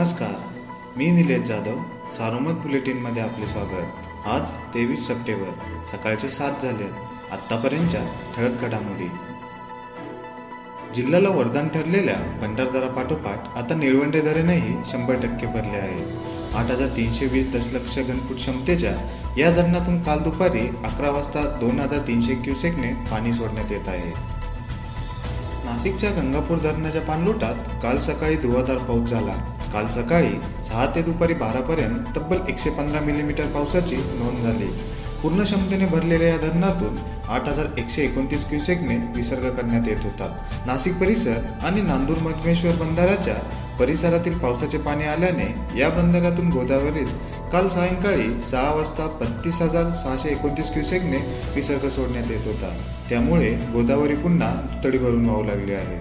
नमस्कार मी निलेश जाधव सारोमत बुलेटिनमध्ये आपले स्वागत. आज तेवीस सप्टेंबर सकाळचे सात झाले आत्तापर्यंतच्या ठळक घडामोडी. जिल्ह्याला वरदान ठरलेल्या भंडारदारा पाठोपाठ आता निळवंडे धरणही शंभर टक्के भरले आहे आठ हजार तीनशे वीस दशलक्ष घनफूट क्षमतेच्या या धरणातून काल दुपारी अकरा वाजता दोन हजार तीनशे क्युसेकने पाणी सोडण्यात येत आहे. नाशिकच्या गंगापूर धरणाच्या पाणलोटात काल सकाळी धुवाधार पाऊस झाला. काल सकाळी सहा ते दुपारी बारापर्यंत तब्बल एकशे पंधरा मिलीमीटर पावसाची नोंद झाली. पूर्ण क्षमतेने भरलेल्या या धरणातून आठ हजार एकशे एकोणतीस क्युसेकने विसर्ग करण्यात येत होता. नाशिक परिसर आणि नांदूर मधमेश्वर बंधाऱ्याच्या परिसरातील पावसाचे पाणी आल्याने या बंधनातून गोदावरीत काल सायंकाळी सहा वाजता बत्तीस हजार सहाशे एकोणतीस क्युसेकने विसर्ग सोडण्यात येत होता. त्यामुळे गोदावरी पुन्हा तडी भरून वाहू लागली आहे.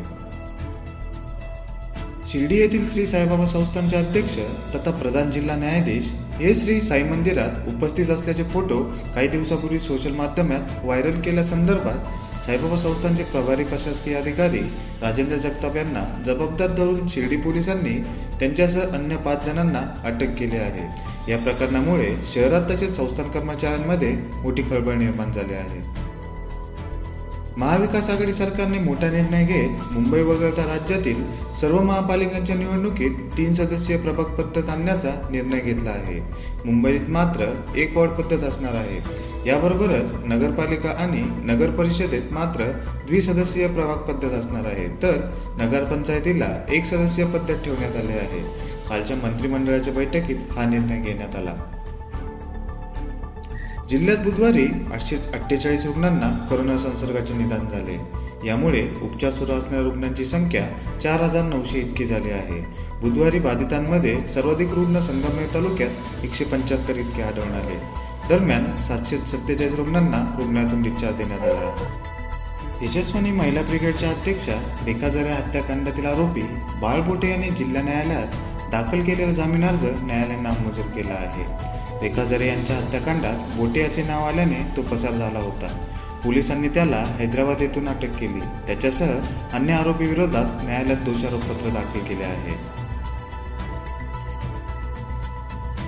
शिर्डी येथील श्री साईबाबा संस्थानचे अध्यक्ष तथा प्रधान जिल्हा न्यायाधीश हे श्री साई मंदिरात उपस्थित असल्याचे फोटो काही दिवसापूर्वी सोशल माध्यमात व्हायरल केल्यासंदर्भात साईबाबा संस्थांचे प्रभारी प्रशासकीय अधिकारी राजेंद्र जगताप यांना जबाबदार धरून शिर्डी पोलिसांनी त्यांच्यासह अन्य पाच जणांना अटक केली आहे. या प्रकरणामुळे शहरात तसेच संस्थान कर्मचाऱ्यांमध्ये मोठी खळबळ निर्माण झाली आहे. महाविकास आघाडी सरकारने मोठा निर्णय घेत मुंबई वगळता राज्यातील सर्व महापालिकांच्या निवडणुकीत तीन सदस्यीय प्रभाग पद्धत आणण्याचा निर्णय घेतला आहे. मुंबईत मात्र एक वॉर्ड पद्धत असणार आहे. याबरोबरच नगरपालिका आणि नगर परिषदेत मात्र द्विसदस्यीय प्रभाग पद्धत असणार आहे. तर नगरपंचायतीला एक सदस्यीय पद्धत ठेवण्यात आले आहे. कालच्या मंत्रिमंडळाच्या बैठकीत हा निर्णय घेण्यात आला. जिल्ह्यात बुधवारी आठशे अठ्ठेचाळीस रुग्णांना कोरोना संसर्गाचे निदान झाले. यामुळे उपचार सुरू असणाऱ्या रुग्णांची संख्या चार हजार नऊशे इतकी झाली आहे. बुधवारी बाधितांमध्ये सर्वाधिक रुग्ण संगमनेर तालुक्यात एकशे पंच्याहत्तर इतके आढळून आले. दरम्यान सातशे सत्तेचाळीस रुग्णांना रुग्णालयातून डिस्चार्ज देण्यात आला यशस्वनी महिला ब्रिगेडच्या अध्यक्षा बेकाजाऱ्या हत्याकांडातील आरोपी बाळबोटे यांनी जिल्हा न्यायालयात दाखल केलेला जामीन अर्ज न्यायालयाने नामंजूर केला आहे. रेखाजरे यांच्या हत्याकांडात बोटे याचे नाव आल्याने तो पसार झाला होता. पोलिसांनी त्याला हैदराबाद येथून अटक केली. त्याच्यासह अन्य आरोपी विरोधात न्यायालयात दोषारोपपत्र दाखल केले आहे.